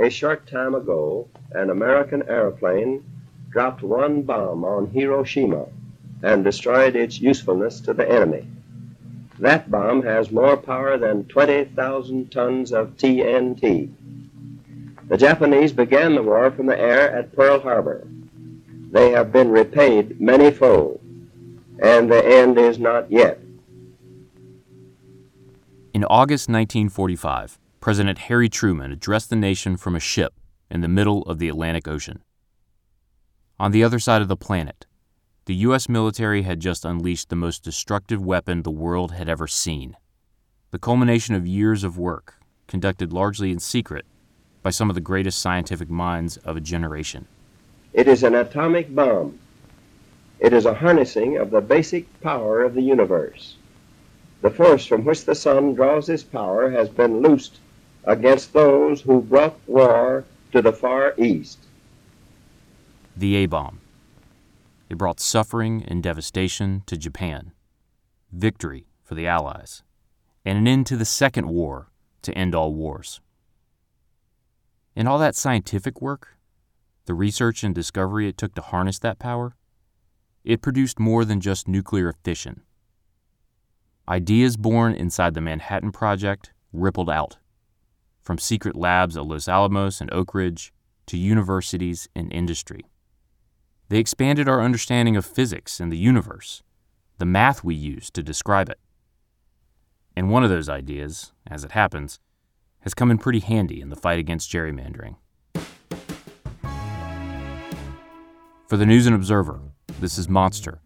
A short time ago, an American airplane dropped one bomb on Hiroshima and destroyed its usefulness to the enemy. That bomb has more power than 20,000 tons of TNT. The Japanese began the war from the air at Pearl Harbor. They have been repaid many-fold, and the end is not yet. In August 1945, President Harry Truman addressed the nation from a ship in the middle of the Atlantic Ocean. On the other side of the planet, the U.S. military had just unleashed the most destructive weapon the world had ever seen. The culmination of years of work, conducted largely in secret by some of the greatest scientific minds of a generation. It is an atomic bomb. It is a harnessing of the basic power of the universe. The force from which the sun draws its power has been loosed against those who brought war to the Far East. The A bomb. It brought suffering and devastation to Japan, victory for the Allies, and an end to the Second War to end all wars. And all that scientific work, the research and discovery it took to harness that power, it produced more than just nuclear fission. Ideas born inside the Manhattan Project rippled out, from secret labs at Los Alamos and Oak Ridge to universities and industry. They expanded our understanding of physics and the universe, the math we use to describe it. And one of those ideas, as it happens, has come in pretty handy in the fight against gerrymandering. For the News and Observer, this is Monster,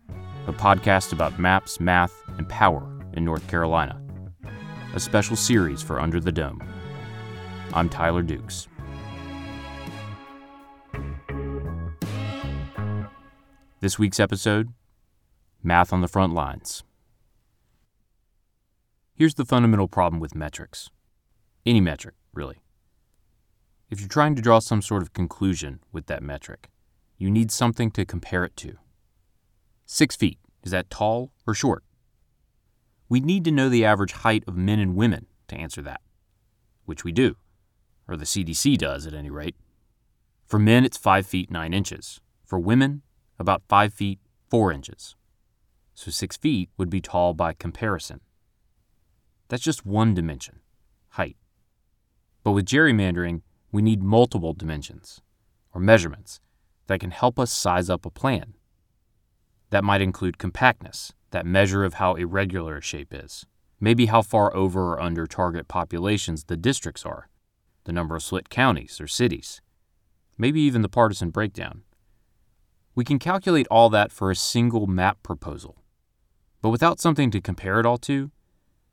a podcast about maps, math, and power in North Carolina, a special series for Under the Dome. I'm Tyler Dukes. This week's episode Math on the Front Lines. Here's the fundamental problem with metrics any metric, really. If you're trying to draw some sort of conclusion with that metric, you need something to compare it to. Six feet, is that tall or short? We need to know the average height of men and women to answer that, which we do, or the CDC does at any rate. For men, it's 5 feet 9 inches. For women, about 5 feet 4 inches. So 6 feet would be tall by comparison. That's just one dimension height. But with gerrymandering, we need multiple dimensions, or measurements, that can help us size up a plan. That might include compactness, that measure of how irregular a shape is, maybe how far over or under target populations the districts are, the number of split counties or cities, maybe even the partisan breakdown. We can calculate all that for a single map proposal. But without something to compare it all to,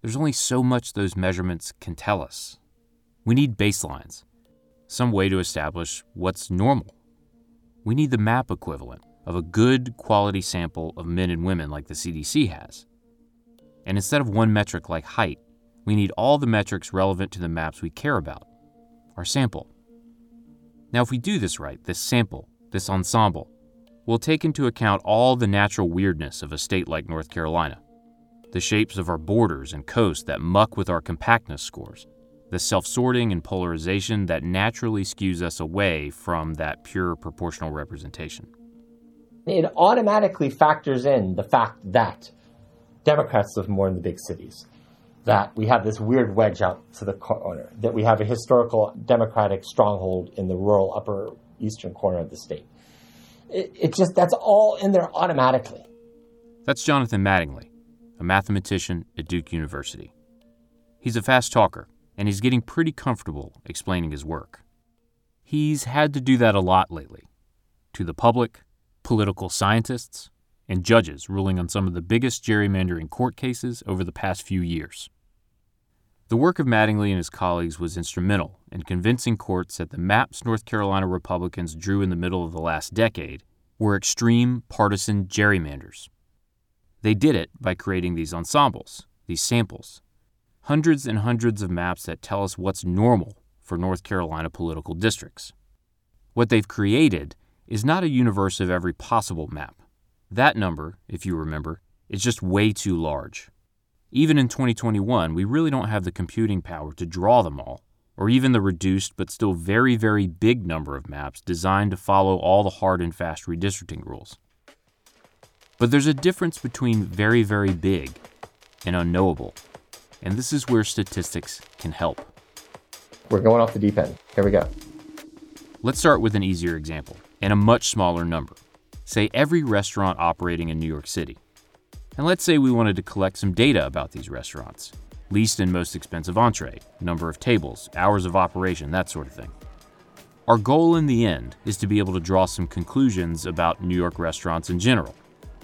there's only so much those measurements can tell us. We need baselines, some way to establish what's normal. We need the map equivalent of a good quality sample of men and women like the CDC has. And instead of one metric like height, we need all the metrics relevant to the maps we care about, our sample. Now, if we do this right, this sample, this ensemble, will take into account all the natural weirdness of a state like North Carolina, the shapes of our borders and coast that muck with our compactness scores, the self sorting and polarization that naturally skews us away from that pure proportional representation. It automatically factors in the fact that Democrats live more in the big cities, that we have this weird wedge out to the corner, that we have a historical Democratic stronghold in the rural upper eastern corner of the state. It, it just, that's all in there automatically. That's Jonathan Mattingly, a mathematician at Duke University. He's a fast talker and he's getting pretty comfortable explaining his work. He's had to do that a lot lately to the public, political scientists, and judges ruling on some of the biggest gerrymandering court cases over the past few years. The work of Mattingly and his colleagues was instrumental in convincing courts that the maps North Carolina Republicans drew in the middle of the last decade were extreme partisan gerrymanders. They did it by creating these ensembles, these samples, hundreds and hundreds of maps that tell us what's normal for North Carolina political districts. What they've created is not a universe of every possible map. That number, if you remember, is just way too large. Even in 2021, we really don't have the computing power to draw them all, or even the reduced but still very, very big number of maps designed to follow all the hard and fast redistricting rules. But there's a difference between very, very big and unknowable, and this is where statistics can help. We're going off the deep end. Here we go. Let's start with an easier example and a much smaller number. Say every restaurant operating in New York City. And let's say we wanted to collect some data about these restaurants least and most expensive entree, number of tables, hours of operation, that sort of thing. Our goal in the end is to be able to draw some conclusions about New York restaurants in general.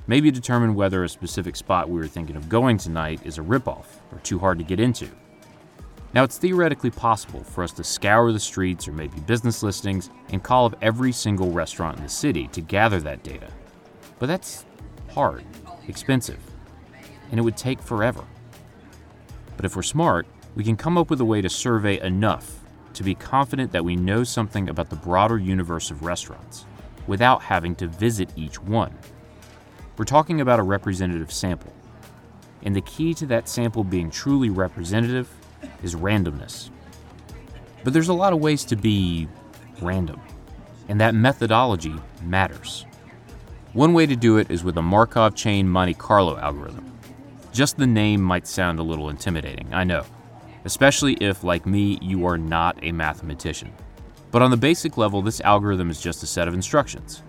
Maybe determine whether a specific spot we were thinking of going tonight is a ripoff or too hard to get into. Now, it's theoretically possible for us to scour the streets or maybe business listings and call up every single restaurant in the city to gather that data. But that's hard, expensive, and it would take forever. But if we're smart, we can come up with a way to survey enough to be confident that we know something about the broader universe of restaurants without having to visit each one. We're talking about a representative sample. And the key to that sample being truly representative is randomness. But there's a lot of ways to be random, and that methodology matters. One way to do it is with a Markov chain Monte Carlo algorithm. Just the name might sound a little intimidating, I know, especially if, like me, you are not a mathematician. But on the basic level, this algorithm is just a set of instructions.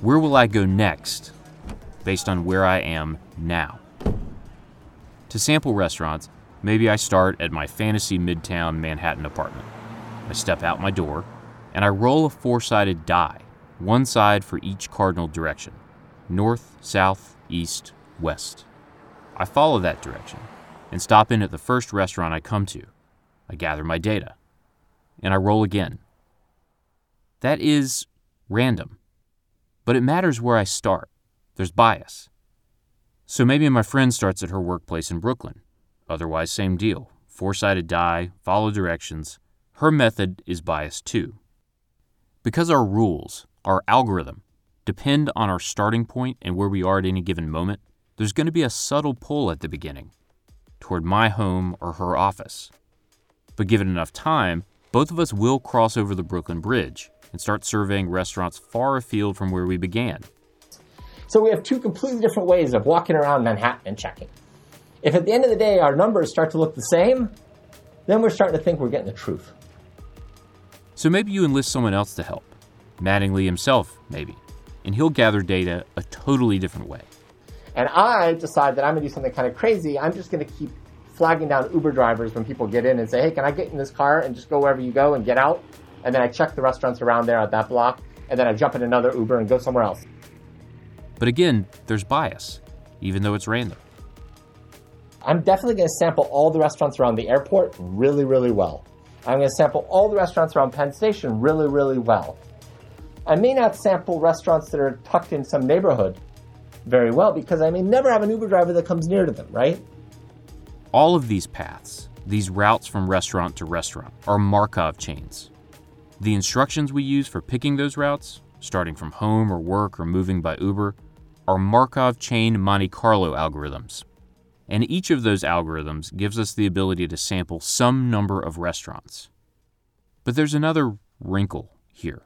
Where will I go next based on where I am now? To sample restaurants, Maybe I start at my fantasy midtown Manhattan apartment. I step out my door and I roll a four sided die, one side for each cardinal direction north, south, east, west. I follow that direction and stop in at the first restaurant I come to. I gather my data and I roll again. That is random, but it matters where I start. There's bias. So maybe my friend starts at her workplace in Brooklyn Otherwise, same deal. Four sided die, follow directions. Her method is biased too. Because our rules, our algorithm, depend on our starting point and where we are at any given moment, there's going to be a subtle pull at the beginning toward my home or her office. But given enough time, both of us will cross over the Brooklyn Bridge and start surveying restaurants far afield from where we began. So we have two completely different ways of walking around Manhattan and checking. If at the end of the day our numbers start to look the same, then we're starting to think we're getting the truth. So maybe you enlist someone else to help. Mattingly himself, maybe. And he'll gather data a totally different way. And I decide that I'm going to do something kind of crazy. I'm just going to keep flagging down Uber drivers when people get in and say, hey, can I get in this car and just go wherever you go and get out? And then I check the restaurants around there at that block. And then I jump in another Uber and go somewhere else. But again, there's bias, even though it's random. I'm definitely going to sample all the restaurants around the airport really, really well. I'm going to sample all the restaurants around Penn Station really, really well. I may not sample restaurants that are tucked in some neighborhood very well because I may never have an Uber driver that comes near to them, right? All of these paths, these routes from restaurant to restaurant, are Markov chains. The instructions we use for picking those routes, starting from home or work or moving by Uber, are Markov chain Monte Carlo algorithms. And each of those algorithms gives us the ability to sample some number of restaurants. But there's another wrinkle here.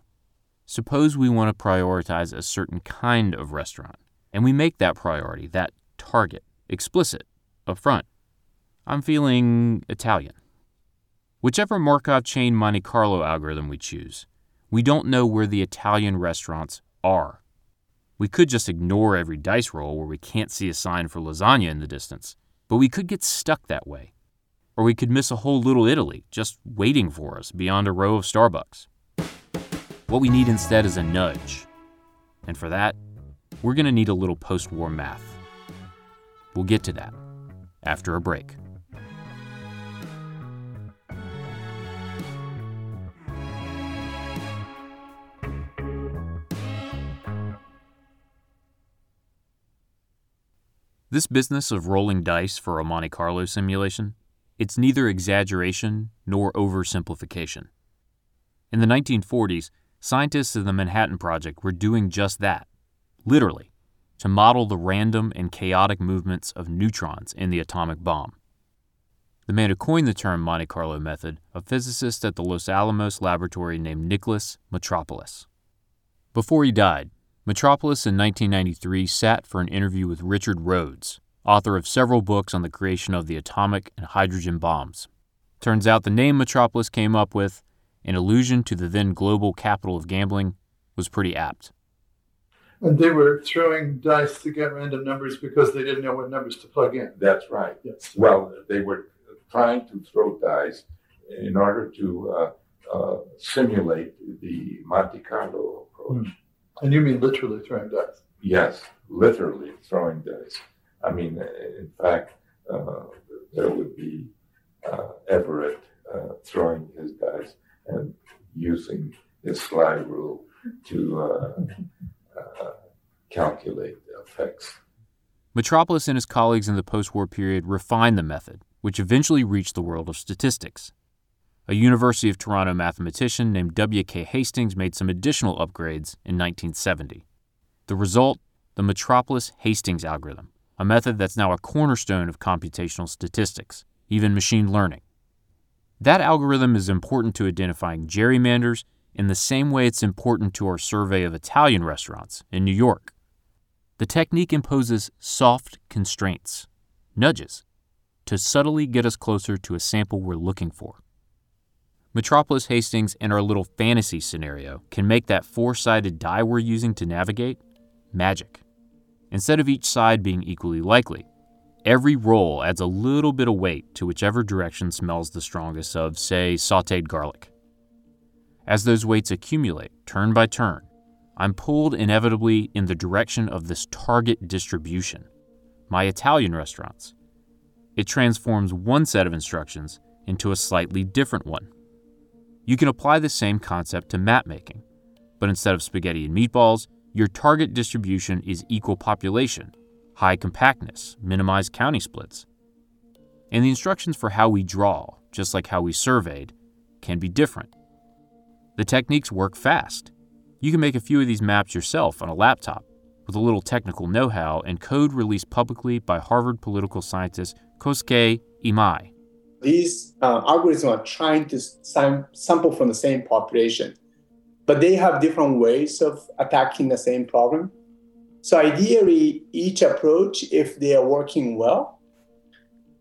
Suppose we want to prioritize a certain kind of restaurant, and we make that priority, that target, explicit, up front. I'm feeling Italian. Whichever Markov chain Monte Carlo algorithm we choose, we don't know where the Italian restaurants are. We could just ignore every dice roll where we can't see a sign for lasagna in the distance, but we could get stuck that way. Or we could miss a whole little Italy just waiting for us beyond a row of Starbucks. What we need instead is a nudge. And for that, we're going to need a little post war math. We'll get to that after a break. This business of rolling dice for a Monte Carlo simulation, it's neither exaggeration nor oversimplification. In the 1940s, scientists in the Manhattan Project were doing just that, literally, to model the random and chaotic movements of neutrons in the atomic bomb. The man who coined the term Monte Carlo method, a physicist at the Los Alamos laboratory named Nicholas Metropolis. Before he died, Metropolis in 1993 sat for an interview with Richard Rhodes, author of several books on the creation of the atomic and hydrogen bombs. Turns out the name Metropolis came up with, an allusion to the then global capital of gambling, was pretty apt. And they were throwing dice to get random numbers because they didn't know what numbers to plug in. That's right. Yes. Well, they were trying to throw dice in order to uh, uh, simulate the Monte Carlo approach. And you mean literally throwing dice? Yes, literally throwing dice. I mean, in fact, uh, there would be uh, Everett uh, throwing his dice and using his slide rule to uh, uh, calculate the effects. Metropolis and his colleagues in the post war period refined the method, which eventually reached the world of statistics. A University of Toronto mathematician named W.K. Hastings made some additional upgrades in 1970. The result? The Metropolis Hastings algorithm, a method that's now a cornerstone of computational statistics, even machine learning. That algorithm is important to identifying gerrymanders in the same way it's important to our survey of Italian restaurants in New York. The technique imposes soft constraints, nudges, to subtly get us closer to a sample we're looking for. Metropolis Hastings and our little fantasy scenario can make that four sided die we're using to navigate magic. Instead of each side being equally likely, every roll adds a little bit of weight to whichever direction smells the strongest of, say, sauteed garlic. As those weights accumulate, turn by turn, I'm pulled inevitably in the direction of this target distribution, my Italian restaurants. It transforms one set of instructions into a slightly different one. You can apply the same concept to map making, but instead of spaghetti and meatballs, your target distribution is equal population, high compactness, minimized county splits. And the instructions for how we draw, just like how we surveyed, can be different. The techniques work fast. You can make a few of these maps yourself on a laptop with a little technical know how and code released publicly by Harvard political scientist Kosuke Imai. These uh, algorithms are trying to sam- sample from the same population, but they have different ways of attacking the same problem. So, ideally, each approach, if they are working well,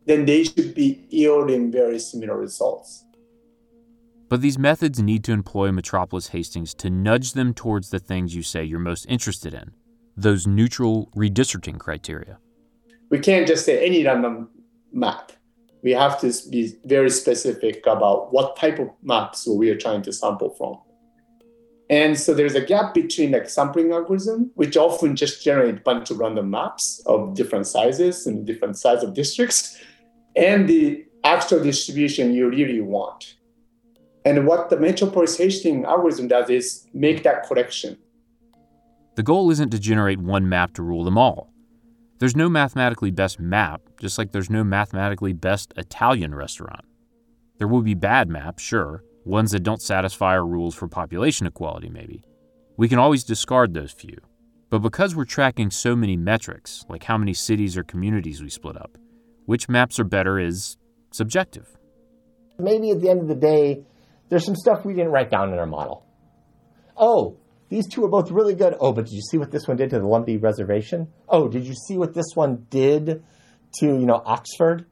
then they should be yielding very similar results. But these methods need to employ Metropolis Hastings to nudge them towards the things you say you're most interested in, those neutral redistricting criteria. We can't just say any random map. We have to be very specific about what type of maps we are trying to sample from. And so there's a gap between like sampling algorithm, which often just generate a bunch of random maps of different sizes and different size of districts, and the actual distribution you really want. And what the Metropolis Hastings algorithm does is make that correction. The goal isn't to generate one map to rule them all. There's no mathematically best map, just like there's no mathematically best Italian restaurant. There will be bad maps, sure, ones that don't satisfy our rules for population equality, maybe. We can always discard those few. But because we're tracking so many metrics, like how many cities or communities we split up, which maps are better is subjective. Maybe at the end of the day, there's some stuff we didn't write down in our model. Oh, these two are both really good. Oh, but did you see what this one did to the Lumbee Reservation? Oh, did you see what this one did to, you know, Oxford?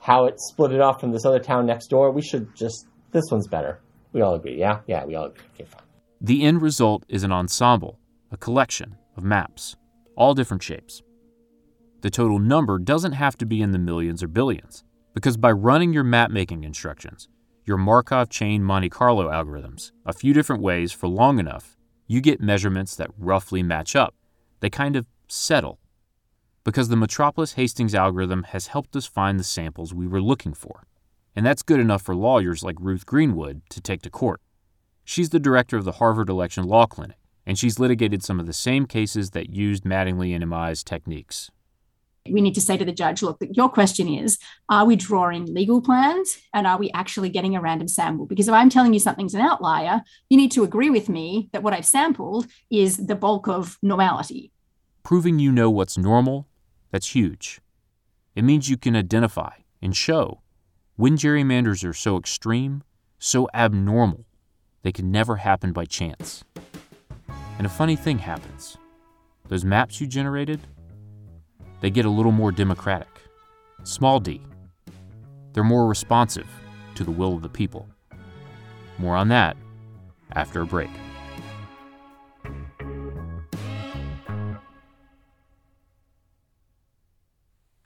How it split it off from this other town next door? We should just, this one's better. We all agree, yeah? Yeah, we all agree. Okay, fine. The end result is an ensemble, a collection of maps, all different shapes. The total number doesn't have to be in the millions or billions, because by running your map making instructions, your Markov chain Monte Carlo algorithms a few different ways for long enough, you get measurements that roughly match up. They kind of settle. Because the Metropolis Hastings algorithm has helped us find the samples we were looking for. And that's good enough for lawyers like Ruth Greenwood to take to court. She's the director of the Harvard Election Law Clinic, and she's litigated some of the same cases that used Mattingly and Imai's techniques we need to say to the judge, look, your question is, are we drawing legal plans and are we actually getting a random sample? Because if I'm telling you something's an outlier, you need to agree with me that what I've sampled is the bulk of normality. Proving you know what's normal, that's huge. It means you can identify and show When gerrymanders are so extreme, so abnormal, they can never happen by chance. And a funny thing happens. Those maps you generated, they get a little more democratic. Small d. They're more responsive to the will of the people. More on that after a break.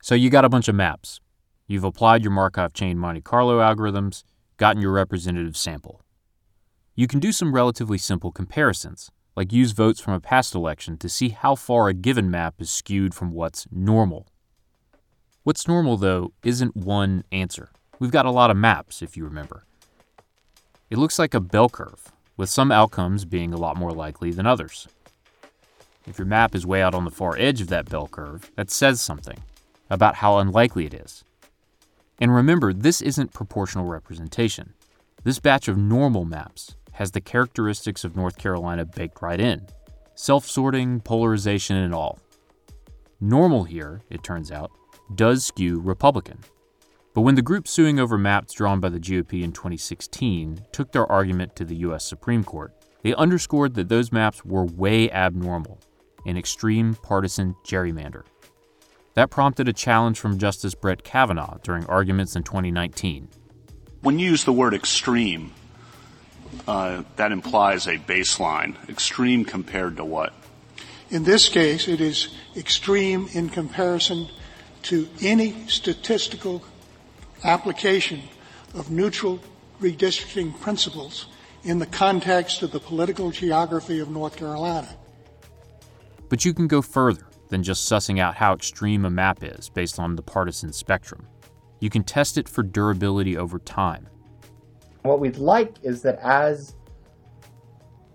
So you got a bunch of maps. You've applied your Markov chain Monte Carlo algorithms, gotten your representative sample. You can do some relatively simple comparisons, like use votes from a past election to see how far a given map is skewed from what's normal. What's normal, though, isn't one answer. We've got a lot of maps, if you remember. It looks like a bell curve, with some outcomes being a lot more likely than others. If your map is way out on the far edge of that bell curve, that says something about how unlikely it is. And remember, this isn't proportional representation. This batch of normal maps has the characteristics of North Carolina baked right in self sorting, polarization, and all. Normal here, it turns out, does skew Republican. But when the group suing over maps drawn by the GOP in 2016 took their argument to the U.S. Supreme Court, they underscored that those maps were way abnormal, an extreme partisan gerrymander. That prompted a challenge from Justice Brett Kavanaugh during arguments in 2019. When you use the word extreme, Uh, that implies a baseline. Extreme compared to what? In this case, it is extreme in comparison to any statistical application of neutral redistricting principles in the context of the political geography of North Carolina. But you can go further than just sussing out how extreme a map is based on the partisan spectrum. You can test it for durability over time. What we'd like is that as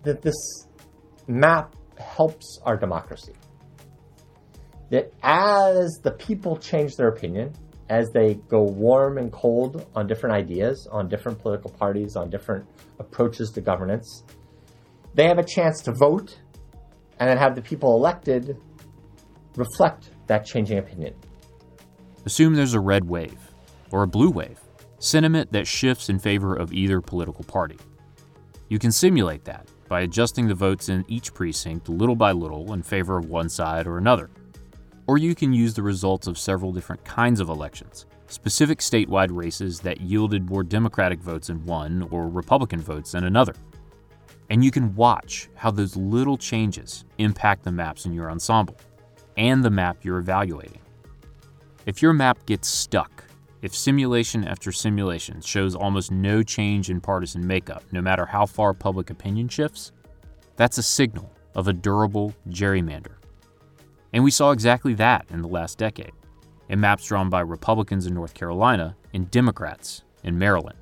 that this map helps our democracy. That as the people change their opinion, as they go warm and cold on different ideas, on different political parties, on different approaches to governance, they have a chance to vote and then have the people elected reflect that changing opinion. Assume there's a red wave or a blue wave, sentiment that shifts in favor of either political party. You can simulate that by adjusting the votes in each precinct little by little in favor of one side or another. Or you can use the results of several different kinds of elections, specific statewide races that yielded more Democratic votes in one or Republican votes in another. And you can watch how those little changes impact the maps in your ensemble and the map you're evaluating. If your map gets stuck, if simulation after simulation shows almost no change in partisan makeup, no matter how far public opinion shifts, that's a signal of a durable gerrymander. And we saw exactly that in the last decade in maps drawn by Republicans in North Carolina and Democrats in Maryland.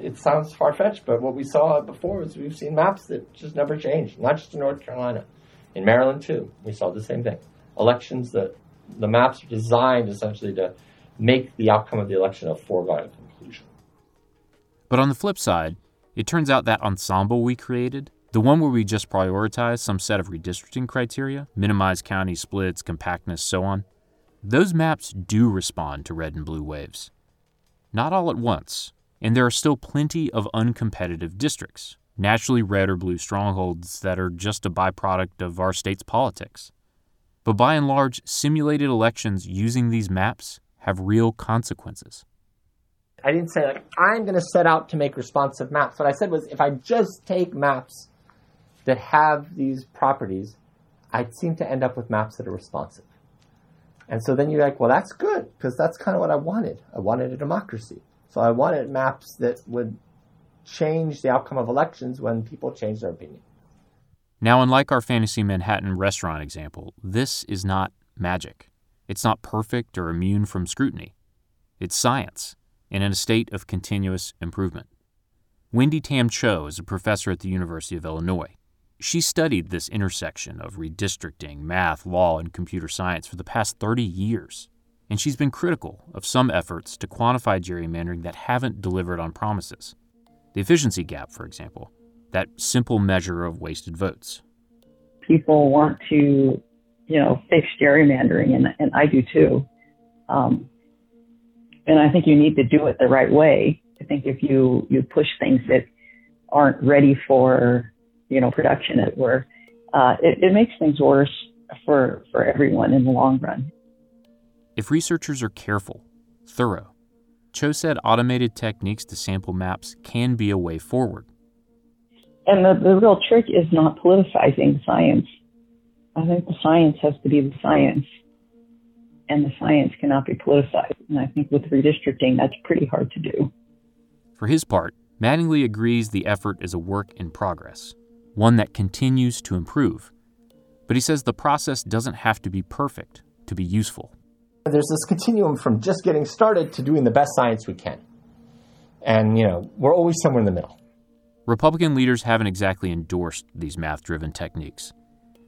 It sounds far fetched, but what we saw before is we've seen maps that just never changed, not just in North Carolina. In Maryland, too, we saw the same thing. Elections that the maps are designed essentially to make the outcome of the election a foregone conclusion. But on the flip side, it turns out that ensemble we created, the one where we just prioritize some set of redistricting criteria, minimize county splits, compactness, so on, those maps do respond to red and blue waves. Not all at once, and there are still plenty of uncompetitive districts, naturally red or blue strongholds that are just a byproduct of our state's politics. But by and large, simulated elections using these maps have real consequences. I didn't say like I'm going to set out to make responsive maps. What I said was if I just take maps that have these properties, I seem to end up with maps that are responsive. And so then you're like, well, that's good because that's kind of what I wanted. I wanted a democracy. So I wanted maps that would change the outcome of elections when people change their opinion. Now, unlike our Fantasy Manhattan restaurant example, this is not magic. It's not perfect or immune from scrutiny. It's science, and in a state of continuous improvement. Wendy Tam Cho is a professor at the University of Illinois. She studied this intersection of redistricting, math, law, and computer science for the past 30 years, and she's been critical of some efforts to quantify gerrymandering that haven't delivered on promises. The efficiency gap, for example, that simple measure of wasted votes. People want to you know, fix gerrymandering, and, and I do too. Um, and I think you need to do it the right way. I think if you, you push things that aren't ready for, you know, production, it were, uh, it, it makes things worse for, for everyone in the long run. If researchers are careful, thorough, Cho said automated techniques to sample maps can be a way forward. And the, the real trick is not politicizing science. I think the science has to be the science, and the science cannot be politicized. And I think with redistricting, that's pretty hard to do. For his part, Mattingly agrees the effort is a work in progress, one that continues to improve. But he says the process doesn't have to be perfect to be useful. There's this continuum from just getting started to doing the best science we can. And, you know, we're always somewhere in the middle. Republican leaders haven't exactly endorsed these math driven techniques.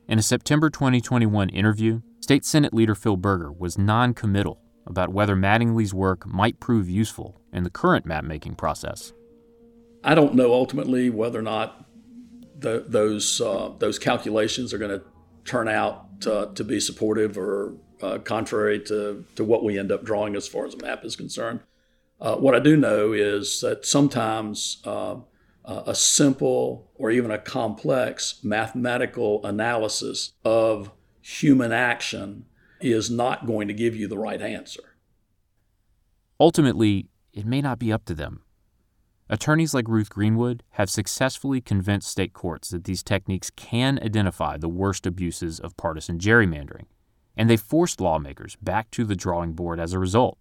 In a September 2021 interview, State Senate leader Phil Berger was non committal about whether Mattingly's work might prove useful in the current map making process. I don't know ultimately whether or not the, those, uh, those calculations are going to turn out uh, to be supportive or uh, contrary to, to what we end up drawing as far as a map is concerned. Uh, what I do know is that sometimes uh, a simple or even a complex mathematical analysis of human action is not going to give you the right answer. Ultimately, it may not be up to them. Attorneys like Ruth Greenwood have successfully convinced state courts that these techniques can identify the worst abuses of partisan gerrymandering, and they forced lawmakers back to the drawing board as a result.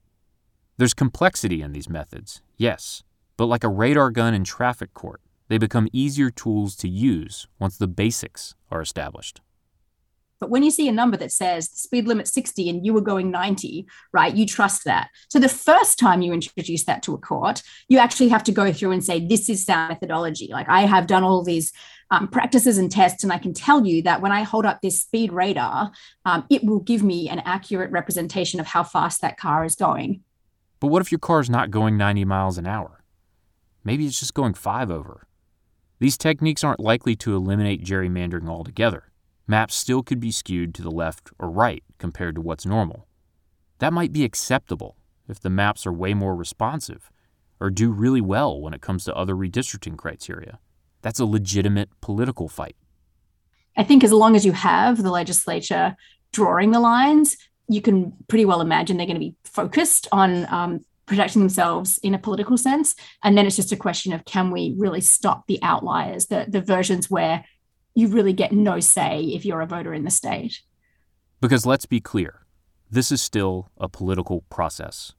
There's complexity in these methods, yes, but like a radar gun in traffic court, they become easier tools to use once the basics are established. But when you see a number that says the speed limit 60 and you were going 90, right, you trust that. So the first time you introduce that to a court, you actually have to go through and say, this is sound methodology. Like I have done all these um, practices and tests, and I can tell you that when I hold up this speed radar, um, it will give me an accurate representation of how fast that car is going. But what if your car is not going 90 miles an hour? Maybe it's just going five over. These techniques aren't likely to eliminate gerrymandering altogether. Maps still could be skewed to the left or right compared to what's normal. That might be acceptable if the maps are way more responsive or do really well when it comes to other redistricting criteria. That's a legitimate political fight. I think as long as you have the legislature drawing the lines, you can pretty well imagine they're going to be focused on um, protecting themselves in a political sense. And then it's just a question of can we really stop the outliers, the, the versions where you really get no say if you're a voter in the state. Because let's be clear, this is still a political process.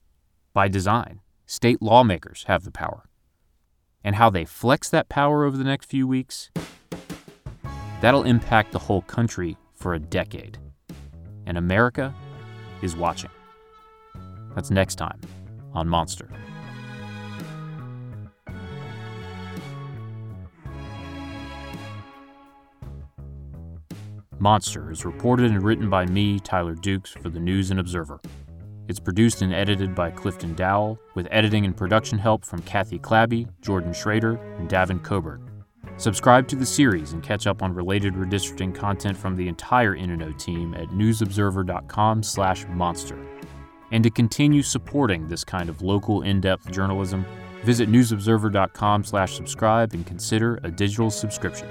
By design, state lawmakers have the power. And how they flex that power over the next few weeks, that'll impact the whole country for a decade. And America is watching. That's next time on Monster. Monster is reported and written by me, Tyler Dukes, for the News and Observer. It's produced and edited by Clifton Dowell, with editing and production help from Kathy Clabby, Jordan Schrader, and Davin Coburn. Subscribe to the series and catch up on related redistricting content from the entire N&O team at newsobserver.com/monster. And to continue supporting this kind of local in-depth journalism, visit newsobserver.com/slash-subscribe and consider a digital subscription.